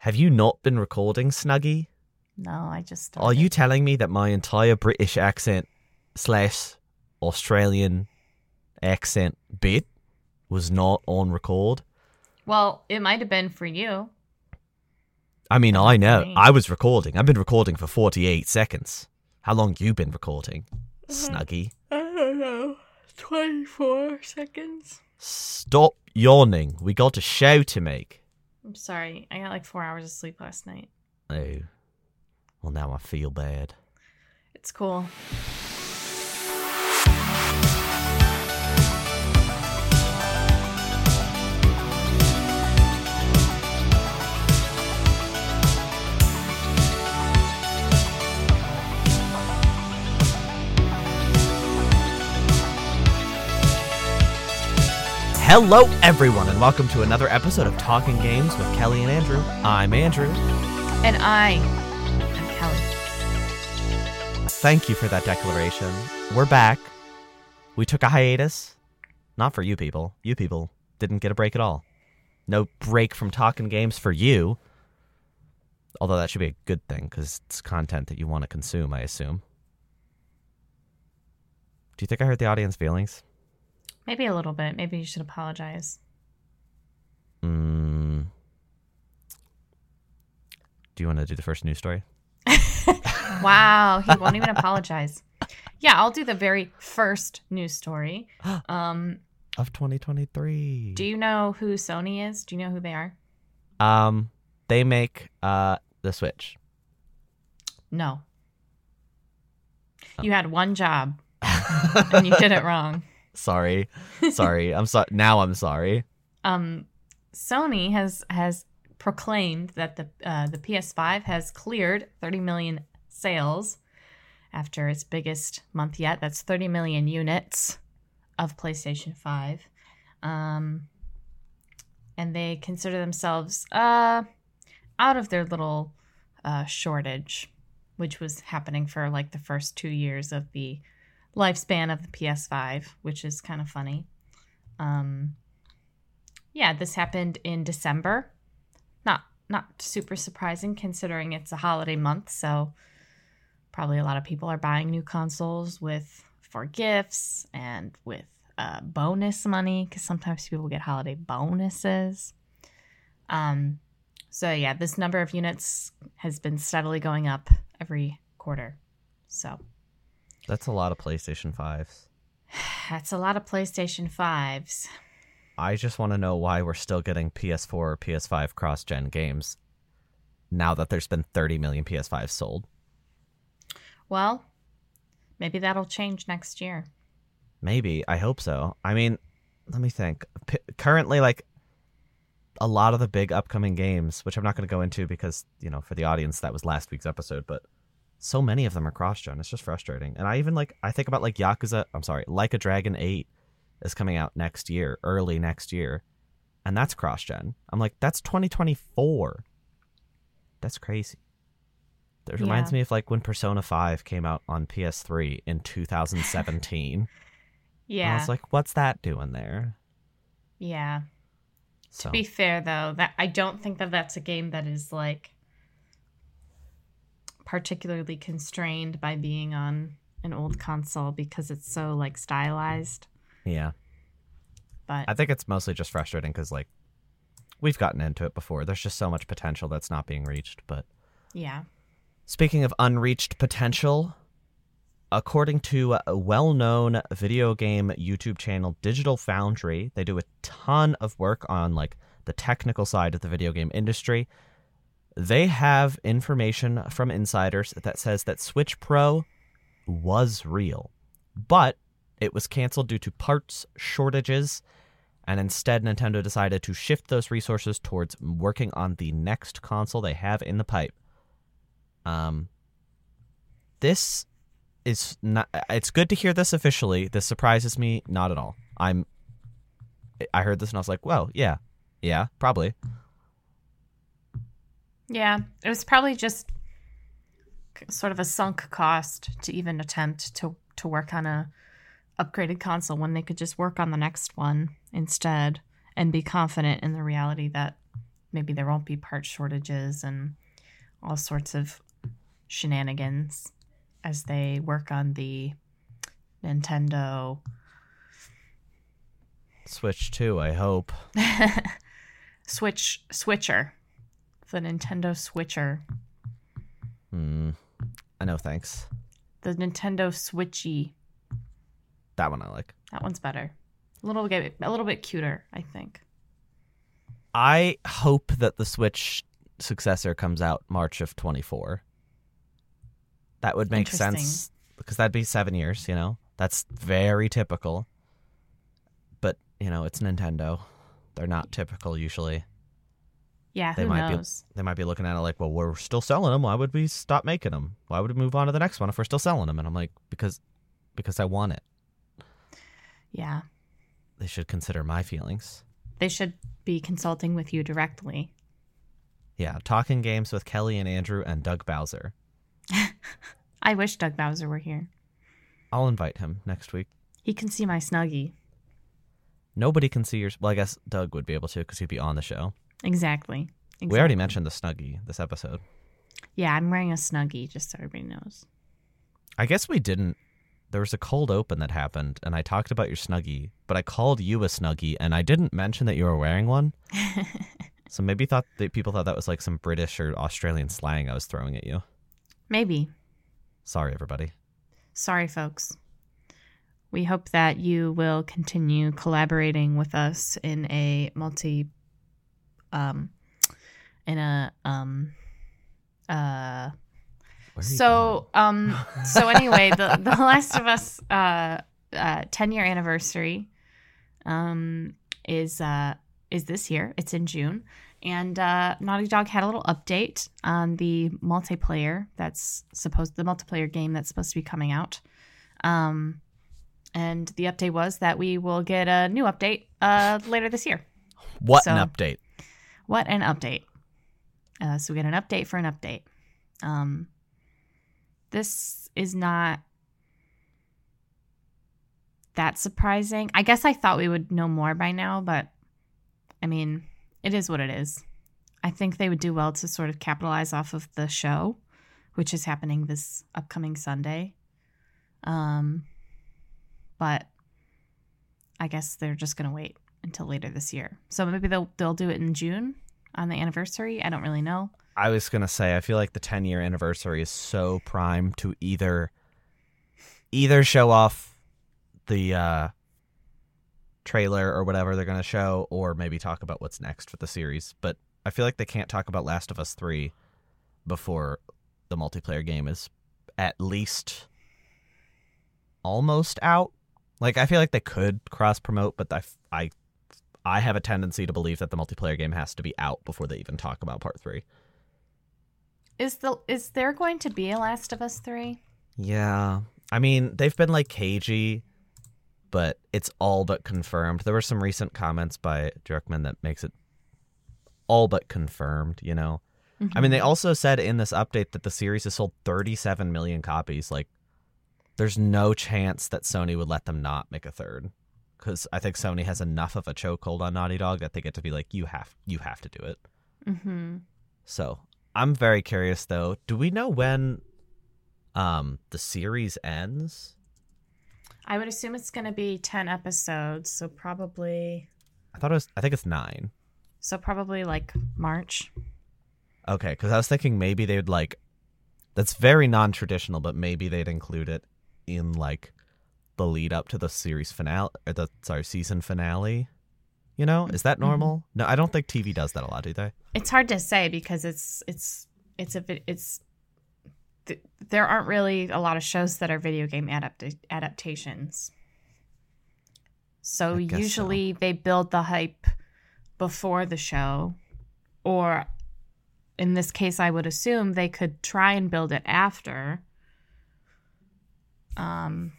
Have you not been recording, Snuggie? No, I just. Are you telling me that my entire British accent slash Australian accent bit was not on record? Well, it might have been for you. I mean, I know. me. I was recording. I've been recording for 48 seconds. How long you been recording, uh-huh. Snuggie? I don't know. 24 seconds. Stop yawning. We got a show to make. I'm sorry. I got like four hours of sleep last night. Oh. Well, now I feel bad. It's cool. Hello, everyone, and welcome to another episode of Talking Games with Kelly and Andrew. I'm Andrew. And I am Kelly. Thank you for that declaration. We're back. We took a hiatus. Not for you people. You people didn't get a break at all. No break from talking games for you. Although that should be a good thing because it's content that you want to consume, I assume. Do you think I hurt the audience feelings? Maybe a little bit. Maybe you should apologize. Mm. Do you want to do the first news story? Wow, he won't even apologize. Yeah, I'll do the very first news story. Um, Of 2023. do you know who Sony is? Do you know who they are? Um, they make uh the Switch. No. You had one job and you did it wrong. Sorry, sorry. I'm sorry. Now I'm sorry. Um, Sony has has proclaimed that the uh, the PS5 has cleared 30 million sales after its biggest month yet. That's 30 million units of PlayStation 5. Um, and they consider themselves uh, out of their little uh, shortage, which was happening for like the first two years of the lifespan of the PS5, which is kind of funny. Um, yeah, this happened in December. Not not super surprising considering it's a holiday month, so probably a lot of people are buying new consoles with for gifts and with uh, bonus money because sometimes people get holiday bonuses. Um, so yeah, this number of units has been steadily going up every quarter. So That's a lot of PlayStation 5s. that's a lot of PlayStation 5s. I just want to know why we're still getting PS4 or PS5 cross gen games now that there's been 30 million PS5s sold. Well, maybe that'll change next year. Maybe. I hope so. I mean, let me think. P- currently, like, a lot of the big upcoming games, which I'm not going to go into because, you know, for the audience, that was last week's episode, but so many of them are cross gen. It's just frustrating. And I even, like, I think about, like, Yakuza, I'm sorry, Like a Dragon 8 is coming out next year, early next year, and that's cross gen. I'm like, that's 2024. That's crazy. That reminds me of, like, when Persona 5 came out on PS3 in 2017. Yeah. I was like, what's that doing there? yeah. So To be fair though, that I don't think that that's a game that is like particularly constrained by being on an old console because it's so like stylized. yeah, But I think it's mostly just frustrating because like we've gotten into it before. There's just so much potential that's not being reached. But yeah. speaking of unreached potential, according to a well-known video game YouTube channel Digital Foundry, they do a ton of work on like the technical side of the video game industry. They have information from insiders that says that Switch Pro was real, but it was canceled due to parts shortages, and instead Nintendo decided to shift those resources towards working on the next console they have in the pipe. Um, this is not. It's good to hear this officially. This surprises me not at all. I'm. I heard this and I was like, "Well, yeah, yeah, probably." Yeah. It was probably just sort of a sunk cost to even attempt to to work on a upgraded console when they could just work on the next one instead and be confident in the reality that maybe there won't be part shortages and all sorts of shenanigans as they work on the Nintendo Switch 2, I hope. Switch Switcher. The Nintendo Switcher. Hmm. I know, thanks. The Nintendo Switchy. That one I like. That one's better. A little bit a little bit cuter, I think. I hope that the Switch successor comes out March of 24. That would make sense because that'd be 7 years, you know. That's very typical. But, you know, it's Nintendo. They're not typical usually. Yeah, They who might be- knows? They might be looking at it like, "Well, we're still selling them. Why would we stop making them? Why would we move on to the next one if we're still selling them?" And I'm like, "Because because I want it. Yeah. They should consider my feelings." They should be consulting with you directly. Yeah, talking games with Kelly and Andrew and Doug Bowser. I wish Doug Bowser were here. I'll invite him next week. He can see my snuggie. Nobody can see your. Well, I guess Doug would be able to because he'd be on the show. Exactly. exactly. We already mentioned the Snuggie this episode. Yeah, I'm wearing a snuggie, just so everybody knows. I guess we didn't. There was a cold open that happened, and I talked about your Snuggie, but I called you a Snuggie, and I didn't mention that you were wearing one. so maybe thought that people thought that was like some British or Australian slang I was throwing at you. Maybe. Sorry, everybody. Sorry, folks. We hope that you will continue collaborating with us in a multi, um, in a um, uh. Where are you So um, so anyway, the the Last of Us uh, uh, ten year anniversary, um, is uh is this year. It's in June, and uh, Naughty Dog had a little update on the multiplayer that's supposed the multiplayer game that's supposed to be coming out. Um, and the update was that we will get a new update uh later this year. what so- an update! What an update! Uh, so we get an update for an update. Um, this is not that surprising. I guess I thought we would know more by now, but I mean, it is what it is. I think they would do well to sort of capitalize off of the show, which is happening this upcoming Sunday. Um, but I guess they're just gonna wait until later this year. So maybe they'll they'll do it in June on the anniversary. I don't really know. I was gonna say I feel like the 10 year anniversary is so prime to either either show off the uh, trailer or whatever they're gonna show, or maybe talk about what's next for the series. But I feel like they can't talk about Last of Us Three before the multiplayer game is at least almost out. Like I feel like they could cross promote, but I I I have a tendency to believe that the multiplayer game has to be out before they even talk about part three. Is the is there going to be a Last of Us three? Yeah. I mean, they've been like cagey, but it's all but confirmed. There were some recent comments by Druckmann that makes it all but confirmed, you know? I mean, they mm-hmm. also said in this update that the series has sold 37 million copies. Like, there's no chance that Sony would let them not make a third. Because I think Sony has enough of a chokehold on Naughty Dog that they get to be like, you have, you have to do it. Mm-hmm. So I'm very curious though. Do we know when um the series ends? I would assume it's going to be ten episodes, so probably I thought it was. I think it's nine. so probably like March. Okay, because I was thinking maybe they'd like. That's very non-traditional, but maybe they'd include it in like the lead up to the series finale or the sorry season finale. You know, is that normal? No, I don't think TV does that a lot, do they? It's hard to say because it's it's it's a it's th- there aren't really a lot of shows that are video game adapt- adaptations. So guess so. usually they build the hype before the show or in this case I would assume they could try and build it after um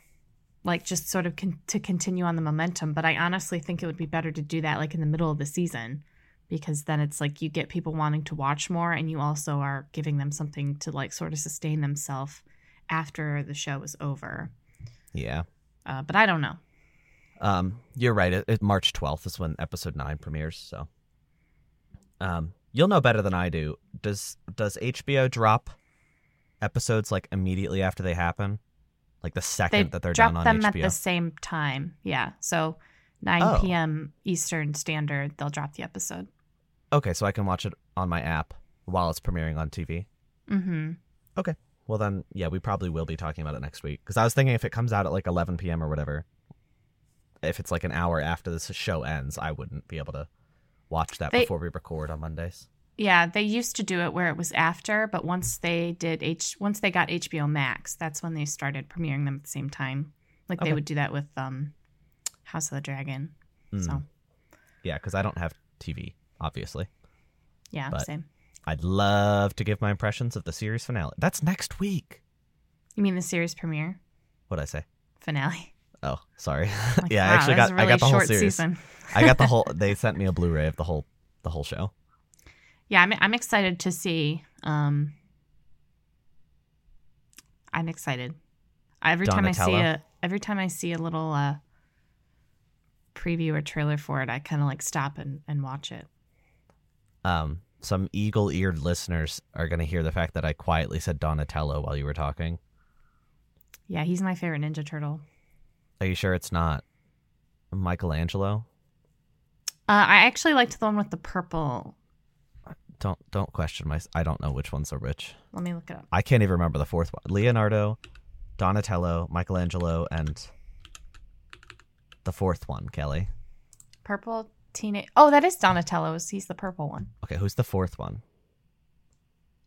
like just sort of con- to continue on the momentum but I honestly think it would be better to do that like in the middle of the season because then it's like you get people wanting to watch more and you also are giving them something to like sort of sustain themselves after the show is over. Yeah. Uh, but I don't know. Um, you're right. It, it, March 12th is when episode nine premieres. So, um, you'll know better than I do. Does does HBO drop episodes like immediately after they happen? Like the second They that they're drop done on them HBO? at the same time. Yeah. So 9 Oh. p.m. Eastern Standard, they'll drop the episode. Okay, so I can watch it on my app while it's premiering on TV. Mm-hmm. Okay. Well, then, yeah, we probably will be talking about it next week. Because I was thinking if it comes out at like 11 p.m. or whatever, if it's like an hour after this show ends, I wouldn't be able to watch that They- before we record on Mondays. Yeah, they used to do it where it was after, but once they did H, once they got HBO Max, that's when they started premiering them at the same time. Like Okay. they would do that with um, House of the Dragon. Mm. So Yeah, because I don't have TV, obviously. yeah, But- same. I'd love to give my impressions of the series finale. That's next week. You mean the series premiere What'd I say? finale? Oh, sorry. Like, yeah, I actually got really I got the whole series. season. I got the whole. They sent me a Blu-ray of the whole the whole show. Yeah, I'm I'm excited to see. Um, I'm excited. Every time I see a every time I see a little uh, preview or trailer for it, I kind of like stop and, and watch it. Um, some eagle-eared listeners are going to hear the fact that I quietly said Donatello while you were talking. Yeah, he's my favorite Ninja Turtle. Are you sure it's not Michelangelo? Uh, I actually liked the one with the purple. Don't don't question my. I don't know which ones are which. Let me look it up. I can't even remember the fourth one. Leonardo, Donatello, Michelangelo, and the fourth one. Kelly. Purple teenage. Oh, that is Donatello's. He's the purple one. Okay, who's the fourth one?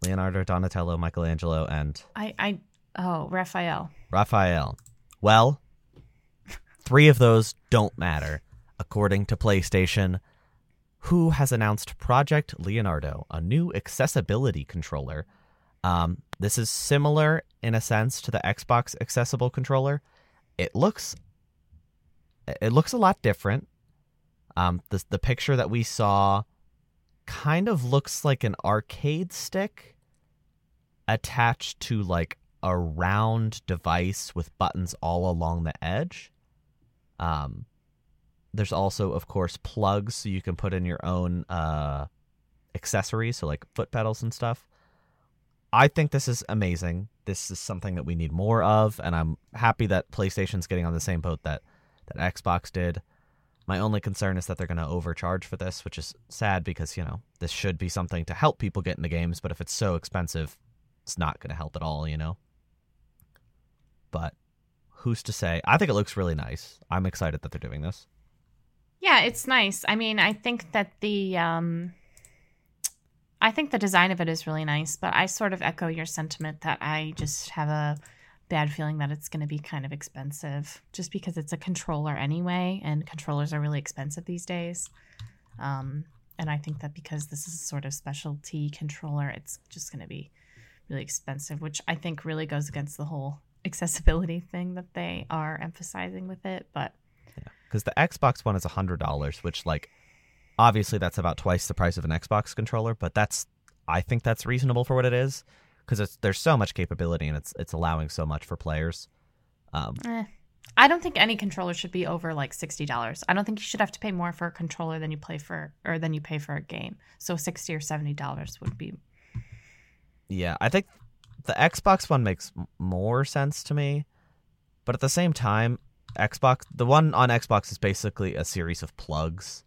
Leonardo, Donatello, Michelangelo, and I I oh Raphael. Raphael. Well, three of those don't matter, according to PlayStation, who has announced Project Leonardo, a new accessibility controller. Um, this is similar in a sense to the Xbox accessible controller. It looks it looks a lot different. Um, the the picture that we saw kind of looks like an arcade stick attached to like a round device with buttons all along the edge. Um, there's also, of course, plugs so you can put in your own uh, accessories, so like foot pedals and stuff. I think this is amazing. This is something that we need more of, and I'm happy that PlayStation's getting on the same boat that that Xbox did. My only concern is that they're going to overcharge for this, which is sad because, you know, this should be something to help people get into games, but if it's so expensive, it's not going to help at all, you know? But who's to say? I think it looks really nice. I'm excited that they're doing this. Yeah, it's nice. I mean, I think that the um I think the design of it is really nice, but I sort of echo your sentiment that I just have a bad feeling that it's going to be kind of expensive just because it's a controller anyway and controllers are really expensive these days. Um and I think that because this is a sort of specialty controller, it's just going to be really expensive, which I think really goes against the whole accessibility thing that they are emphasizing with it, but Because the Xbox One is $100, which, like, obviously that's about twice the price of an Xbox controller, but that's, I think that's reasonable for what it is. Because there's so much capability and it's it's allowing so much for players. Um, Eh. I don't think any controller should be over like sixty dollars. I don't think you should have to pay more for a controller than you play for or than you pay for a game. So sixty or seventy dollars would be Yeah, I think the Xbox One makes more sense to me, but at the same time, Xbox the one on Xbox is basically a series of plugs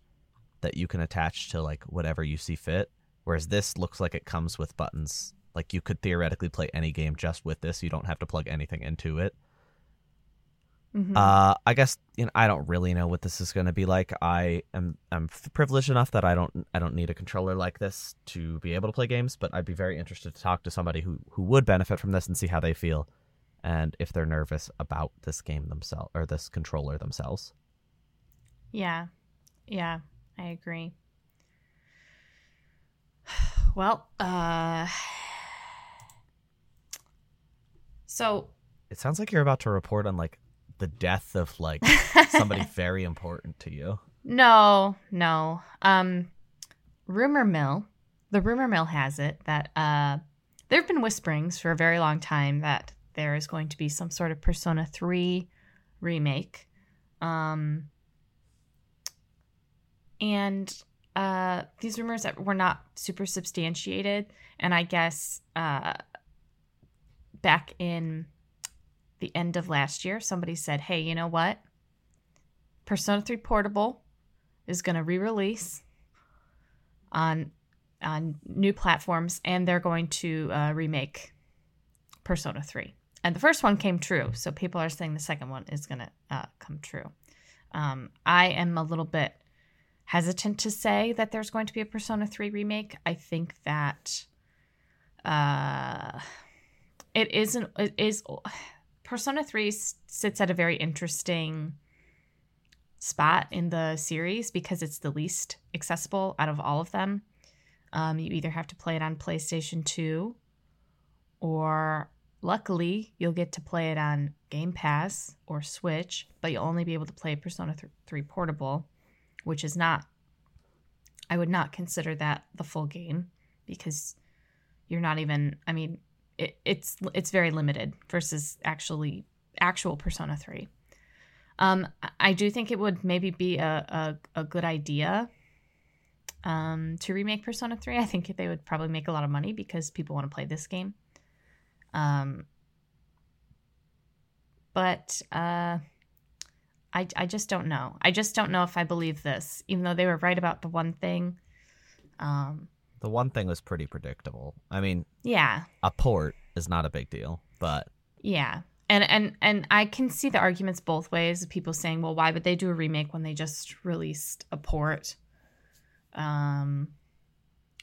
that you can attach to like whatever you see fit, whereas this looks like it comes with buttons. Like you could theoretically play any game just with this. You don't have to plug anything into it. Mhm. Uh, I guess you know I don't really know what this is going to be like. I am I'm privileged enough that I don't I don't need a controller like this to be able to play games, but I'd be very interested to talk to somebody who who would benefit from this and see how they feel, and if they're nervous about this game themselves or this controller themselves. Yeah. Yeah, I agree. Well, uh So It sounds like you're about to report on like the death of like somebody very important to you. No, no. Um rumor mill, the rumor mill has it that uh there have been whisperings for a very long time that there is going to be some sort of Persona 3 remake. Um and uh, these rumors that were not super substantiated, and I guess uh, back in the end of last year, somebody said, "Hey, you know what? Persona 3 Portable is going to re-release on on new platforms, and they're going to uh, remake Persona 3." And the first one came true, so people are saying the second one is going to uh, come true. Um, I am a little bit hesitant to say that there's going to be a Persona 3 remake. I think that uh, it isn't, it is, Persona 3 sits at a very interesting spot in the series because it's the least accessible out of all of them. Um, you either have to play it on PlayStation 2 or luckily you'll get to play it on Game Pass or Switch, but you'll only be able to play Persona 3 Portable which is not I would not consider that the full game because you're not even I mean it, it's it's very limited versus actually actual Persona 3. Um, I do think it would maybe be a, a, a good idea um, to remake Persona 3. I think they would probably make a lot of money because people want to play this game. Um, but uh, I, I just don't know. I just don't know if I believe this, even though they were right about the one thing. Um, the one thing was pretty predictable. I mean, yeah, a port is not a big deal, but yeah, and and and I can see the arguments both ways. Of people saying, "Well, why would they do a remake when they just released a port?" Um,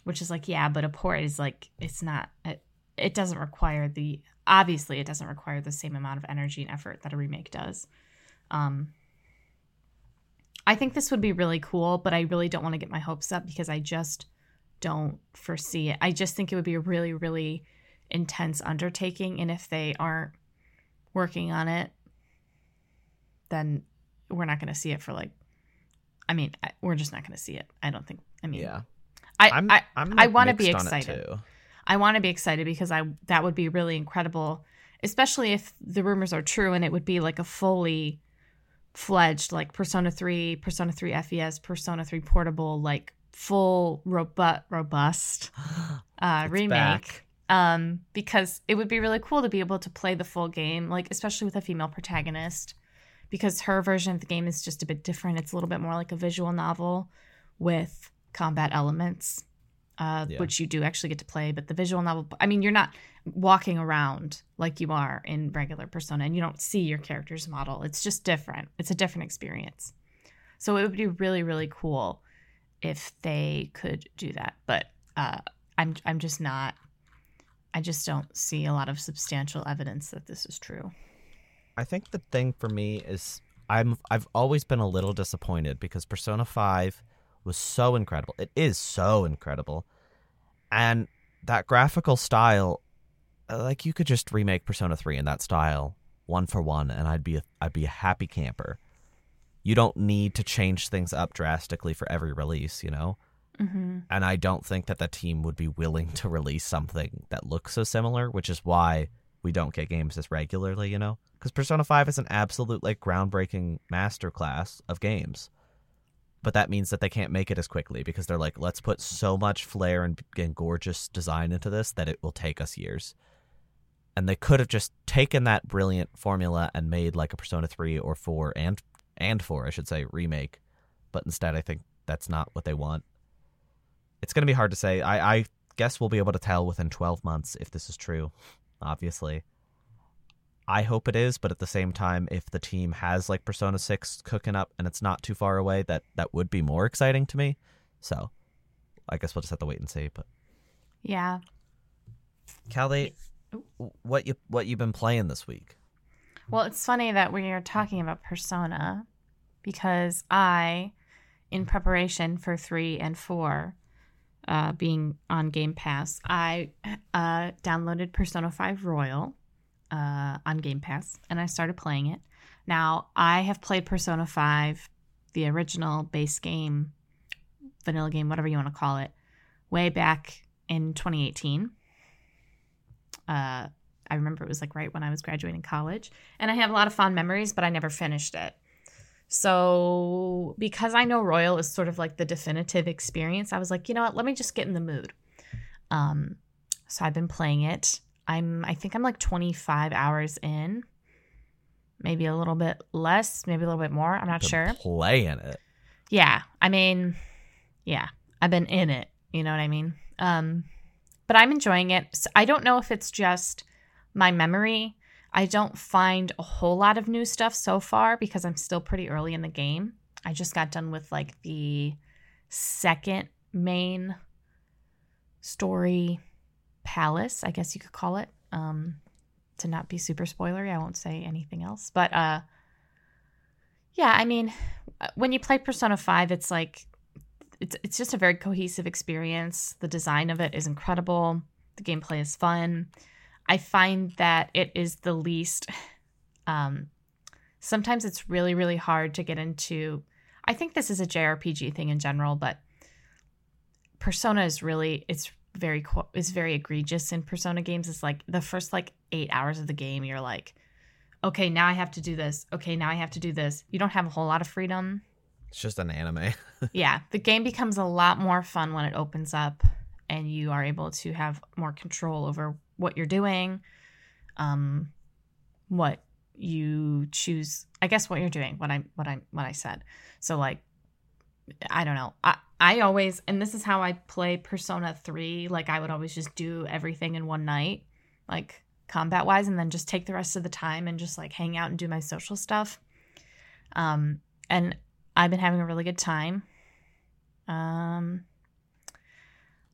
which is like, yeah, but a port is like it's not. It, it doesn't require the obviously it doesn't require the same amount of energy and effort that a remake does. Um, I think this would be really cool, but I really don't want to get my hopes up because I just don't foresee it. I just think it would be a really, really intense undertaking. And if they aren't working on it, then we're not going to see it for like, I mean, I, we're just not going to see it. I don't think, I mean, yeah. I, I'm, I, I'm I want to be excited. I want to be excited because I, that would be really incredible, especially if the rumors are true and it would be like a fully, fledged like Persona 3, Persona 3 FES, Persona 3 Portable, like full robust robust uh, remake. Back. Um, because it would be really cool to be able to play the full game, like especially with a female protagonist, because her version of the game is just a bit different. It's a little bit more like a visual novel with combat elements uh, yeah. which you do actually get to play. But the visual novel, I mean, you're not walking around like you are in regular Persona, and you don't see your character's model. It's just different. It's a different experience. So it would be really, really cool if they could do that. But uh, I'm, I'm just not. I just don't see a lot of substantial evidence that this is true. I think the thing for me is I'm I've always been a little disappointed because Persona 5 was so incredible. It is so incredible. And that graphical style uh, like you could just remake Persona 3 in that style one for one and I'd be a, I'd be a happy camper. You don't need to change things up drastically for every release, you know? Mm-hmm. And I don't think that the team would be willing to release something that looks so similar, which is why we don't get games as regularly, you know? Because Persona 5 is an absolute, like, groundbreaking masterclass of games but that means that they can't make it as quickly because they're like, let's put so much flair and, and gorgeous design into this that it will take us years. And they could have just taken that brilliant formula and made like a Persona 3 or 4 and and 4, I should say, remake. But instead, I think that's not what they want. It's going to be hard to say. I, I guess we'll be able to tell within 12 months if this is true, obviously. I hope it is, but at the same time, if the team has like Persona 6 cooking up and it's not too far away, that that would be more exciting to me. So I guess we'll just have to wait and see. But yeah, Kelly, what you what you've been playing this week? Well, it's funny that we are talking about Persona because I, in preparation for three and four, uh, being on Game Pass, I uh, downloaded Persona Five Royal uh, on Game Pass, and I started playing it. Now, I have played Persona 5, the original base game, vanilla game, whatever you want to call it, way back in 2018. Uh, I remember it was like right when I was graduating college, and I have a lot of fond memories, but I never finished it. So, because I know Royal is sort of like the definitive experience, I was like, you know what, let me just get in the mood. Um, so I've been playing it. I'm I think I'm like 25 hours in. Maybe a little bit less, maybe a little bit more. I'm not Been sure. Playing it. Yeah. I mean, yeah. I've been in it, you know what I mean? Um but I'm enjoying it. So I don't know if it's just my memory. I don't find a whole lot of new stuff so far because I'm still pretty early in the game. I just got done with like the second main story palace, I guess you could call it. Um, to not be super spoilery, I won't say anything else. But uh, yeah, I mean, when you play Persona Five, it's like it's it's just a very cohesive experience. The design of it is incredible. The gameplay is fun. I find that it is the least. Um, sometimes it's really really hard to get into. I think this is a JRPG thing in general, but Persona is really it's very is very egregious in Persona games. It's like the first like eight hours of the game, you're like, okay, now I have to do this. Okay, now I have to do this. You don't have a whole lot of freedom. It's just an anime. yeah, the game becomes a lot more fun when it opens up, and you are able to have more control over what you're doing, um, what you choose. I guess what you're doing. What I what I what I said. So like, I don't know. I I always, and this is how I play Persona 3. Like, I would always just do everything in one night, like combat wise, and then just take the rest of the time and just like hang out and do my social stuff. Um, and I've been having a really good time. Um,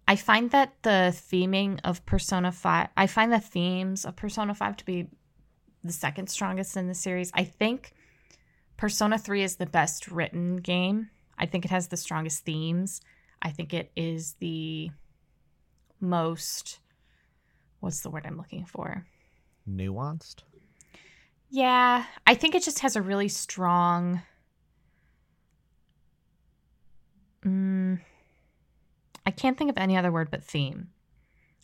I find that the theming of Persona 5, I find the themes of Persona 5 to be the second strongest in the series. I think Persona 3 is the best written game I think it has the strongest themes. I think it is the most what's the word I'm looking for? Nuanced? Yeah, I think it just has a really strong mm, I can't think of any other word but theme.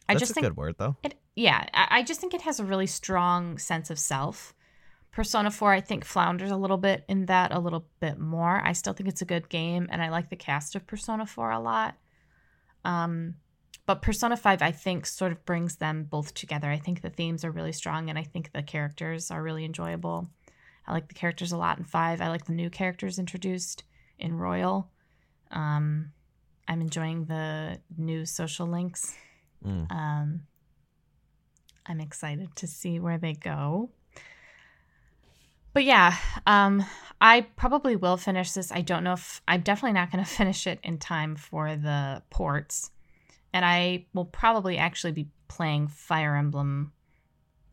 I That's just a think good word though. it yeah, I, I just think it has a really strong sense of self. Persona 4, I think, flounders a little bit in that a little bit more. I still think it's a good game, and I like the cast of Persona 4 a lot. Um, but Persona 5, I think, sort of brings them both together. I think the themes are really strong, and I think the characters are really enjoyable. I like the characters a lot in 5. I like the new characters introduced in Royal. Um, I'm enjoying the new social links. Mm. Um, I'm excited to see where they go but yeah, um, I probably will finish this. I don't know if I'm definitely not going to finish it in time for the ports, and I will probably actually be playing Fire Emblem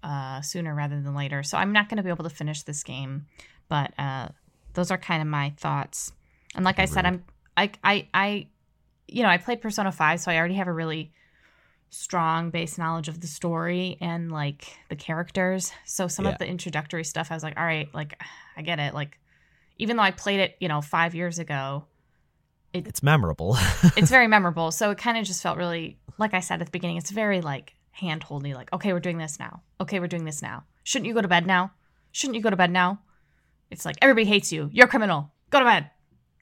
uh, sooner rather than later. So I'm not going to be able to finish this game, but uh, those are kind of my thoughts. And like I said, I'm I I I, you know, I played Persona Five, so I already have a really strong base knowledge of the story and like the characters. So some Yeah. of the introductory stuff, I was like, all right, like I get it. Like even though I played it, you know, five years ago, It's memorable. it's very memorable. So it kind of just felt really, like I said at the beginning, it's very like hand holdy. Like, okay, we're doing this now. Okay, we're doing this now. Shouldn't you go to bed now? Shouldn't you go to bed now? It's like everybody hates you. You're a criminal. Go to bed.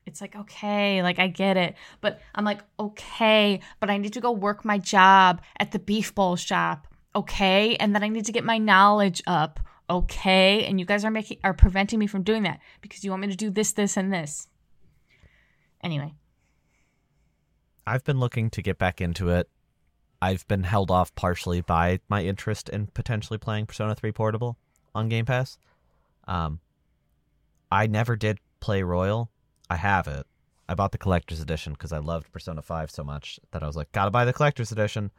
It's like okay, like I get it, but I'm like okay, but I need to go work my job at the beef bowl shop. Okay, and then I need to get my knowledge up. Okay, and you guys are making are preventing me from doing that because you want me to do this, this, and this. Anyway, I've been looking to get back into it. I've been held off partially by my interest in potentially playing Persona 3 Portable on Game Pass. Um, I never did play Royal. I have it. I bought the collector's edition because I loved Persona 5 so much that I was like, gotta buy the collector's edition.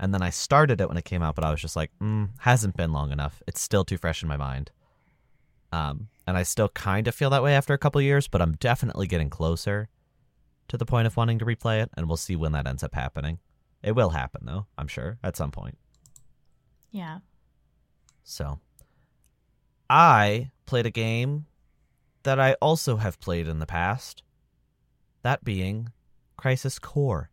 And then I started it when it came out, but I was just like, mm, hasn't been long enough. It's still too fresh in my mind. Um, and I still kind of feel that way after a couple years, but I'm definitely getting closer to the point of wanting to replay it, and we'll see when that ends up happening. It will happen, though, I'm sure, at some point. yeah. So, I played a game that I also have played in the past, that being Crisis Core,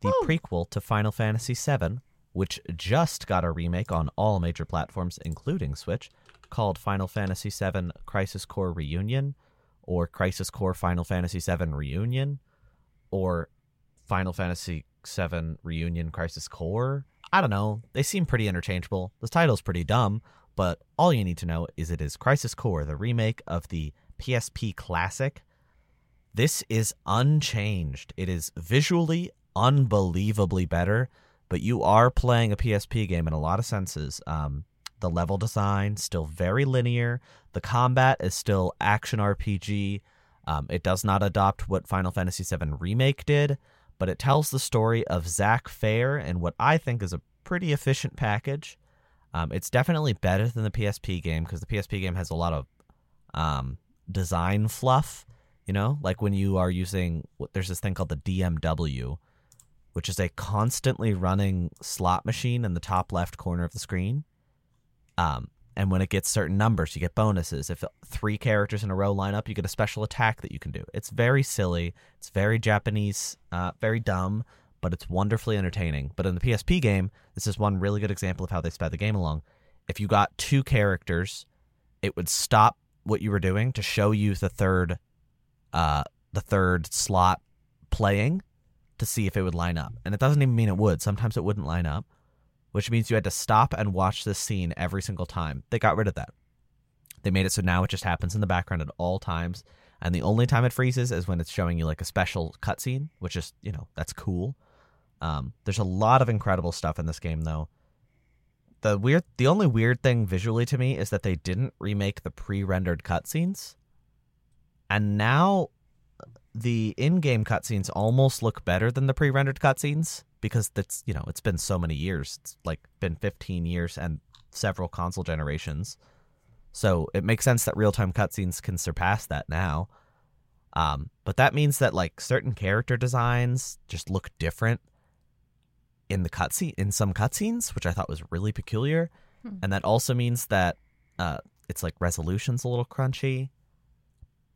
the Woo! prequel to Final Fantasy VII, which just got a remake on all major platforms, including Switch, called Final Fantasy VII Crisis Core Reunion, or Crisis Core Final Fantasy VII Reunion, or Final Fantasy VII Reunion Crisis Core. I don't know. They seem pretty interchangeable. The title's pretty dumb, but all you need to know is it is Crisis Core, the remake of the PSP classic. This is unchanged. It is visually unbelievably better, but you are playing a PSP game in a lot of senses. Um, the level design still very linear. The combat is still action RPG. Um, it does not adopt what Final Fantasy VII Remake did, but it tells the story of Zack Fair and what I think is a pretty efficient package. Um, it's definitely better than the PSP game because the PSP game has a lot of um, design fluff. You know, like when you are using, there's this thing called the DMW, which is a constantly running slot machine in the top left corner of the screen. Um, and when it gets certain numbers, you get bonuses. If three characters in a row line up, you get a special attack that you can do. It's very silly. It's very Japanese, uh, very dumb, but it's wonderfully entertaining. But in the PSP game, this is one really good example of how they sped the game along. If you got two characters, it would stop what you were doing to show you the third, uh, the third slot playing to see if it would line up. And it doesn't even mean it would. Sometimes it wouldn't line up which means you had to stop and watch this scene every single time. They got rid of that. They made it so now it just happens in the background at all times, and the only time it freezes is when it's showing you like a special cutscene, which is you know that's cool. Um, there's a lot of incredible stuff in this game though. The weird, the only weird thing visually to me is that they didn't remake the pre-rendered cutscenes, and now the in-game cutscenes almost look better than the pre-rendered cutscenes because that's you know it's been so many years. It's like been 15 years and several console generations. So it makes sense that real time cutscenes can surpass that now. Um, but that means that like certain character designs just look different in the cutscene in some cutscenes, which I thought was really peculiar. Hmm. And that also means that uh, it's like resolution's a little crunchy.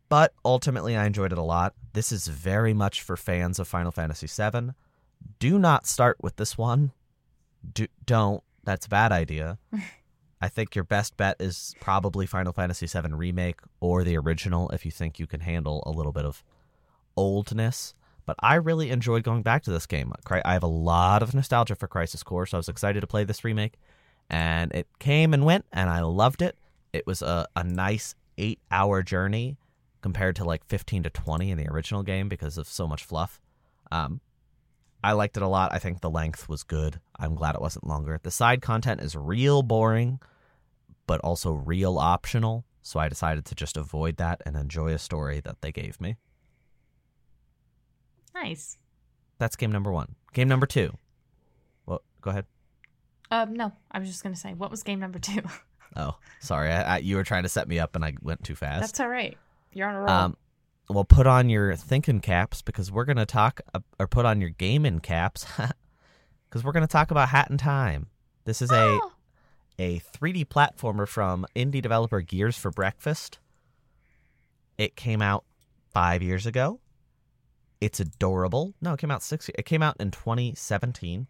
But ultimately, I enjoyed it a lot. This is very much for fans of Final Fantasy VII do not start with this one. Do, don't. That's a bad idea. I think your best bet is probably Final Fantasy VII Remake or the original if you think you can handle a little bit of oldness. But I really enjoyed going back to this game. I have a lot of nostalgia for Crisis Core, so I was excited to play this remake. And it came and went, and I loved it. It was a, a nice eight hour journey compared to like 15 to 20 in the original game because of so much fluff. Um, I liked it a lot. I think the length was good. I'm glad it wasn't longer. The side content is real boring, but also real optional. So I decided to just avoid that and enjoy a story that they gave me. Nice. That's game number one. Game number two. Well, go ahead. Um, no, I was just gonna say, what was game number two? oh, sorry. I, I, you were trying to set me up, and I went too fast. That's all right. You're on a roll. Um, well, put on your thinking caps because we're going to talk, uh, or put on your gaming caps because we're going to talk about Hat in Time. This is a oh. a 3D platformer from indie developer Gears for Breakfast. It came out five years ago. It's adorable. No, it came out six. It came out in 2017.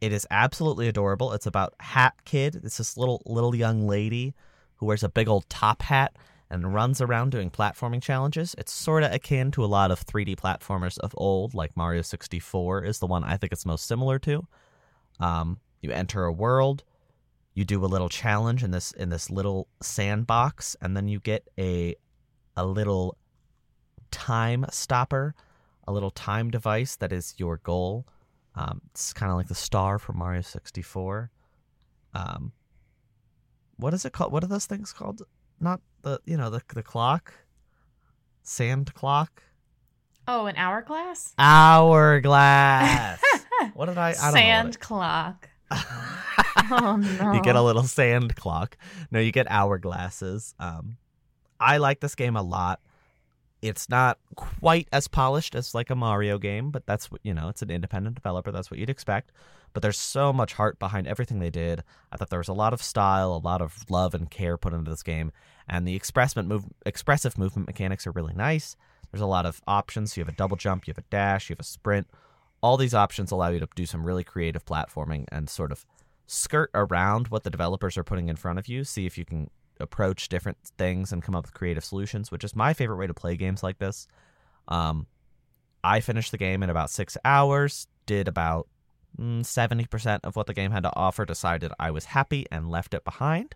It is absolutely adorable. It's about Hat Kid. It's this little little young lady who wears a big old top hat and runs around doing platforming challenges. It's sort of akin to a lot of 3D platformers of old, like Mario 64 is the one I think it's most similar to. Um, you enter a world, you do a little challenge in this in this little sandbox, and then you get a a little time stopper, a little time device that is your goal. Um, it's kind of like the star from Mario 64. Um, what is it called? What are those things called? not the you know the the clock, sand clock. Oh, an hourglass. Hourglass. what did I? I sand it... clock. oh no! You get a little sand clock. No, you get hourglasses. Um, I like this game a lot. It's not quite as polished as like a Mario game, but that's what you know. It's an independent developer. That's what you'd expect but there's so much heart behind everything they did. I thought there was a lot of style, a lot of love and care put into this game, and the expressment move, expressive movement mechanics are really nice. There's a lot of options. You have a double jump, you have a dash, you have a sprint. All these options allow you to do some really creative platforming and sort of skirt around what the developers are putting in front of you. See if you can approach different things and come up with creative solutions, which is my favorite way to play games like this. Um, I finished the game in about six hours, did about mm, seventy percent of what the game had to offer, decided I was happy, and left it behind.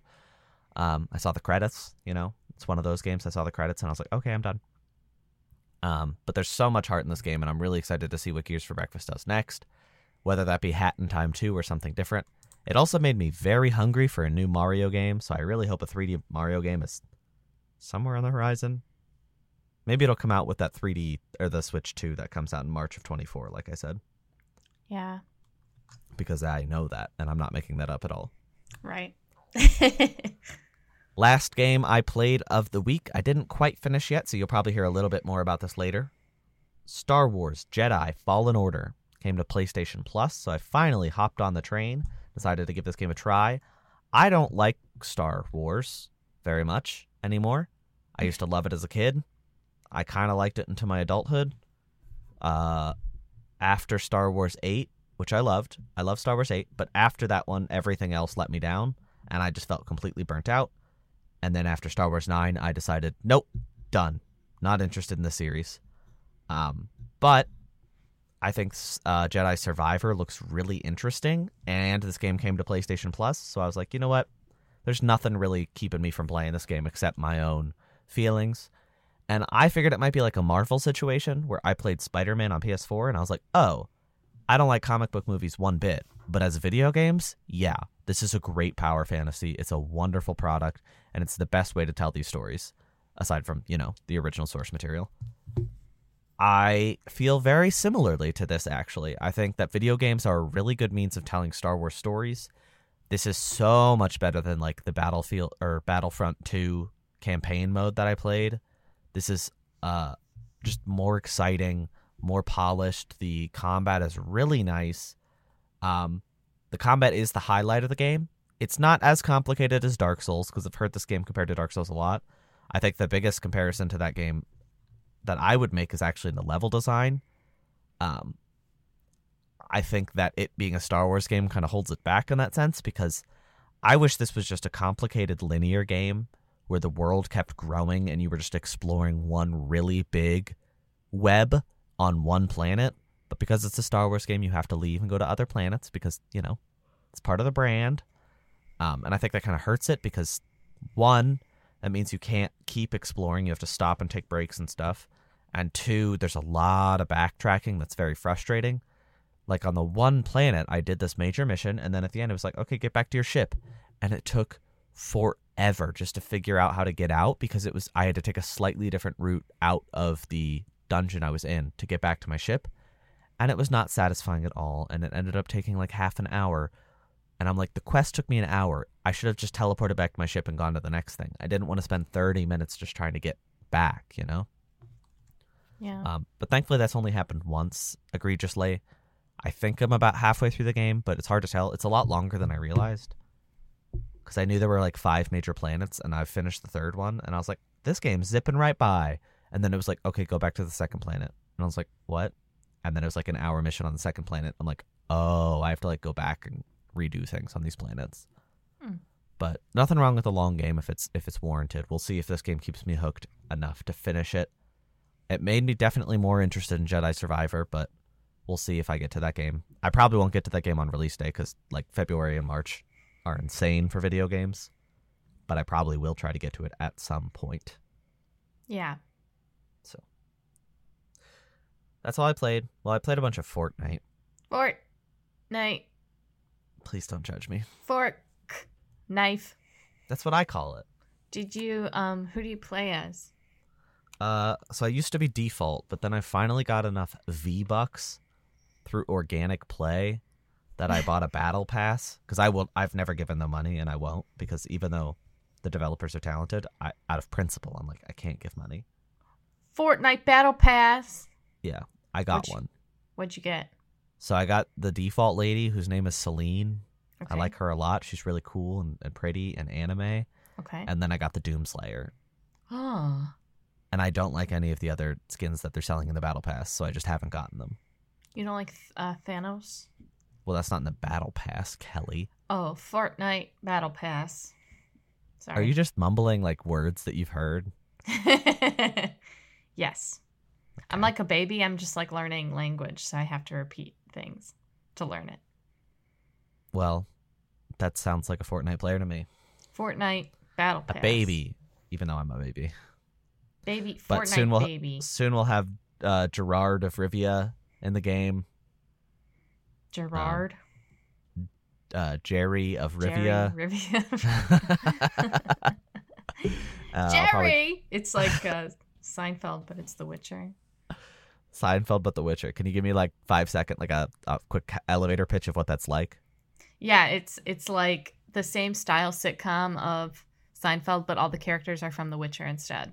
Um, I saw the credits. You know, it's one of those games. I saw the credits and I was like, okay, I'm done. Um, but there's so much heart in this game, and I'm really excited to see what Gears for Breakfast does next, whether that be Hat in Time 2 or something different. It also made me very hungry for a new Mario game, so I really hope a 3D Mario game is somewhere on the horizon. Maybe it'll come out with that 3D or the Switch 2 that comes out in March of 24, like I said, Yeah. because I know that, and I'm not making that up at all. Right. Last game I played of the week, I didn't quite finish yet, so you'll probably hear a little bit more about this later. Star Wars Jedi Fallen Order came to PlayStation Plus, so I finally hopped on the train, decided to give this game a try. I don't like Star Wars very much anymore. I used to love it as a kid. I kind of liked it into my adulthood. Uh, after Star Wars 8, which I loved, I love Star Wars 8, but after that one, everything else let me down, and I just felt completely burnt out. And then after Star Wars 9, I decided, nope, done. Not interested in the series. Um, but I think uh, Jedi Survivor looks really interesting, and this game came to PlayStation Plus, so I was like, you know what? There's nothing really keeping me from playing this game except my own feelings. And I figured it might be like a Marvel situation where I played Spider Man on PS4, and I was like, oh, I don't like comic book movies one bit, but as video games, yeah, this is a great power fantasy. It's a wonderful product, and it's the best way to tell these stories, aside from, you know, the original source material. I feel very similarly to this, actually. I think that video games are a really good means of telling Star Wars stories. This is so much better than like the Battlefield or Battlefront 2 campaign mode that I played. This is uh, just more exciting, more polished. The combat is really nice. Um, the combat is the highlight of the game. It's not as complicated as Dark Souls because I've heard this game compared to Dark Souls a lot. I think the biggest comparison to that game that I would make is actually in the level design. Um, I think that it being a Star Wars game kind of holds it back in that sense because I wish this was just a complicated linear game where the world kept growing and you were just exploring one really big web on one planet. But because it's a Star Wars game, you have to leave and go to other planets because, you know, it's part of the brand. Um, and I think that kind of hurts it because, one, that means you can't keep exploring. You have to stop and take breaks and stuff. And two, there's a lot of backtracking that's very frustrating. Like on the one planet, I did this major mission, and then at the end, it was like, okay, get back to your ship. And it took forever just to figure out how to get out because it was, I had to take a slightly different route out of the dungeon I was in to get back to my ship. And it was not satisfying at all. And it ended up taking like half an hour. And I'm like, the quest took me an hour. I should have just teleported back to my ship and gone to the next thing. I didn't want to spend 30 minutes just trying to get back, you know? Yeah. Um, but thankfully, that's only happened once egregiously. I think I'm about halfway through the game, but it's hard to tell. It's a lot longer than I realized because I knew there were like five major planets, and I've finished the third one, and I was like, this game's zipping right by. And then it was like, okay, go back to the second planet, and I was like, what? And then it was like an hour mission on the second planet. I'm like, oh, I have to like go back and redo things on these planets. Hmm. But nothing wrong with a long game if it's if it's warranted. We'll see if this game keeps me hooked enough to finish it. It made me definitely more interested in Jedi Survivor, but we'll see if I get to that game. I probably won't get to that game on release day because like February and March are insane for video games. But I probably will try to get to it at some point. yeah. So that's all I played. Well, I played a bunch of Fortnite. Fork. Night. Please don't judge me. Fork. Knife. That's what I call it. Did you, um, who do you play as? Uh, so I used to be default, but then I finally got enough V bucks through organic play that I bought a battle pass because I will. I've never given them money, and I won't because even though the developers are talented, I out of principle, I'm like I can't give money. Fortnite Battle Pass. Yeah, I got Which- one. What'd you get? So I got the default lady whose name is Selene. Okay. I like her a lot. She's really cool and, and pretty and anime. Okay. And then I got the Doomslayer. Oh. And I don't like any of the other skins that they're selling in the battle pass, so I just haven't gotten them. You don't like uh, Thanos? Well, that's not in the battle pass, Kelly. Oh, Fortnite Battle Pass. Sorry. Are you just mumbling like words that you've heard? yes. I'm like a baby. I'm just like learning language, so I have to repeat things to learn it. Well, that sounds like a Fortnite player to me. Fortnite Battle pass. A baby, even though I'm a baby. Baby. But Fortnite soon we'll- baby. Soon we'll have uh, Geralt of Rivia in the game. Geralt. Uh, Jerry of Jerry, Rivia. Rivia. Uh, I'll probably- Jerry. It's like uh, Seinfeld, but it's The Witcher. Seinfeld, but The Witcher. Can you give me like five second, like a, a quick elevator pitch of what that's like? Yeah, it's it's like the same style sitcom of Seinfeld, but all the characters are from The Witcher instead.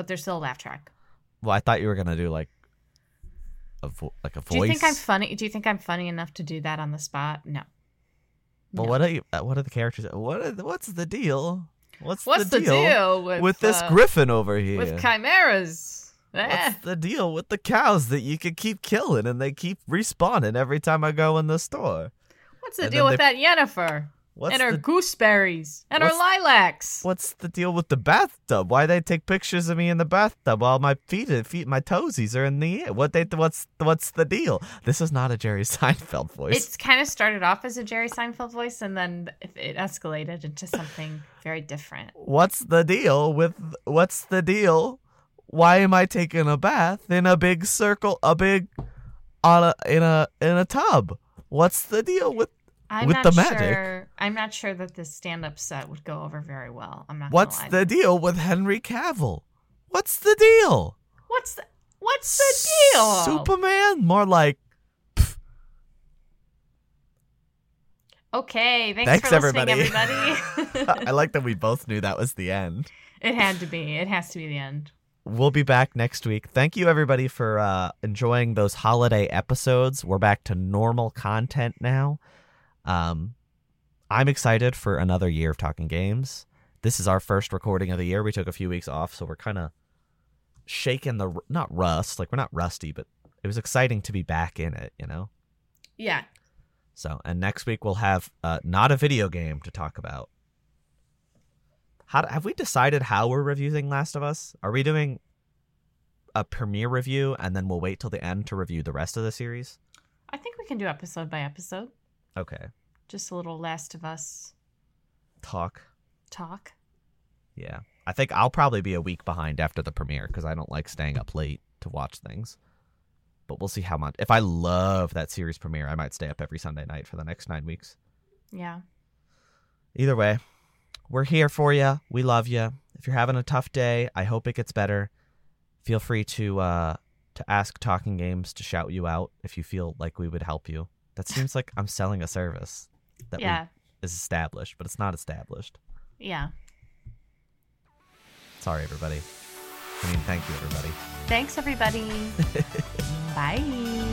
But there's still a laugh track. Well, I thought you were gonna do like a vo- like a voice. Do you think I'm funny? Do you think I'm funny enough to do that on the spot? No. Well, No. what are you? uh, What are the characters? What? Are, what's the deal? What's, What's the deal, with with this uh, griffin over here? with chimeras? Eh. What's the deal with the cows that you can keep killing and they keep respawning every time I go in the store? What's the and deal with that Yennefer What's and our the gooseberries and what's- lilacs? What's the deal with the bathtub? Why they take pictures of me in the bathtub while my feet, feet, my toesies are in the air? What they, what's, what's the deal? This is not a Jerry Seinfeld voice. It's kind of started off as a Jerry Seinfeld voice, and then it escalated into something very different. what's the deal with? What's the deal? Why am I taking a bath in a big circle, a big, on a in a in a tub? What's the deal with? I'm With not the magic. sure. I'm not sure that this stand-up set would go over very well. I'm not. What's the deal with Henry Cavill? What's the deal? What's the What's the deal? Superman? More like Okay, thanks, Thanks, for listening, everybody. everybody. I like that we both knew that was the end. it had to be. It has to be the end. We'll be back next week. Thank you everybody for uh, enjoying those holiday episodes. We're back to normal content now. Um, I'm excited for another year of talking games. This is our first recording of the year. We took a few weeks off, so we're kind of shaking the not rust, like we're not rusty, but it was exciting to be back in it, you know. Yeah. So, and next week we'll have uh, not a video game to talk about. How have we decided how we're reviewing Last of Us? Are we doing a premiere review and then we'll wait till the end to review the rest of the series? I think we can do episode by episode. Okay, Just a little Last of Us talk. talk. Yeah, I think I'll probably be a week behind after the premiere because I don't like staying up late to watch things. But we'll see how much. If I love that series premiere, I might stay up every Sunday night for the next nine weeks. Yeah. Either way, we're here for you. We love you. If you're having a tough day, I hope it gets better. Feel free to uh, to ask Talking Games to shout you out if you feel like we would help you. That seems like I'm selling a service that we- Yeah. is established, but it's not established. Yeah. Sorry, everybody. I mean, thank you, everybody. Thanks, everybody. Bye.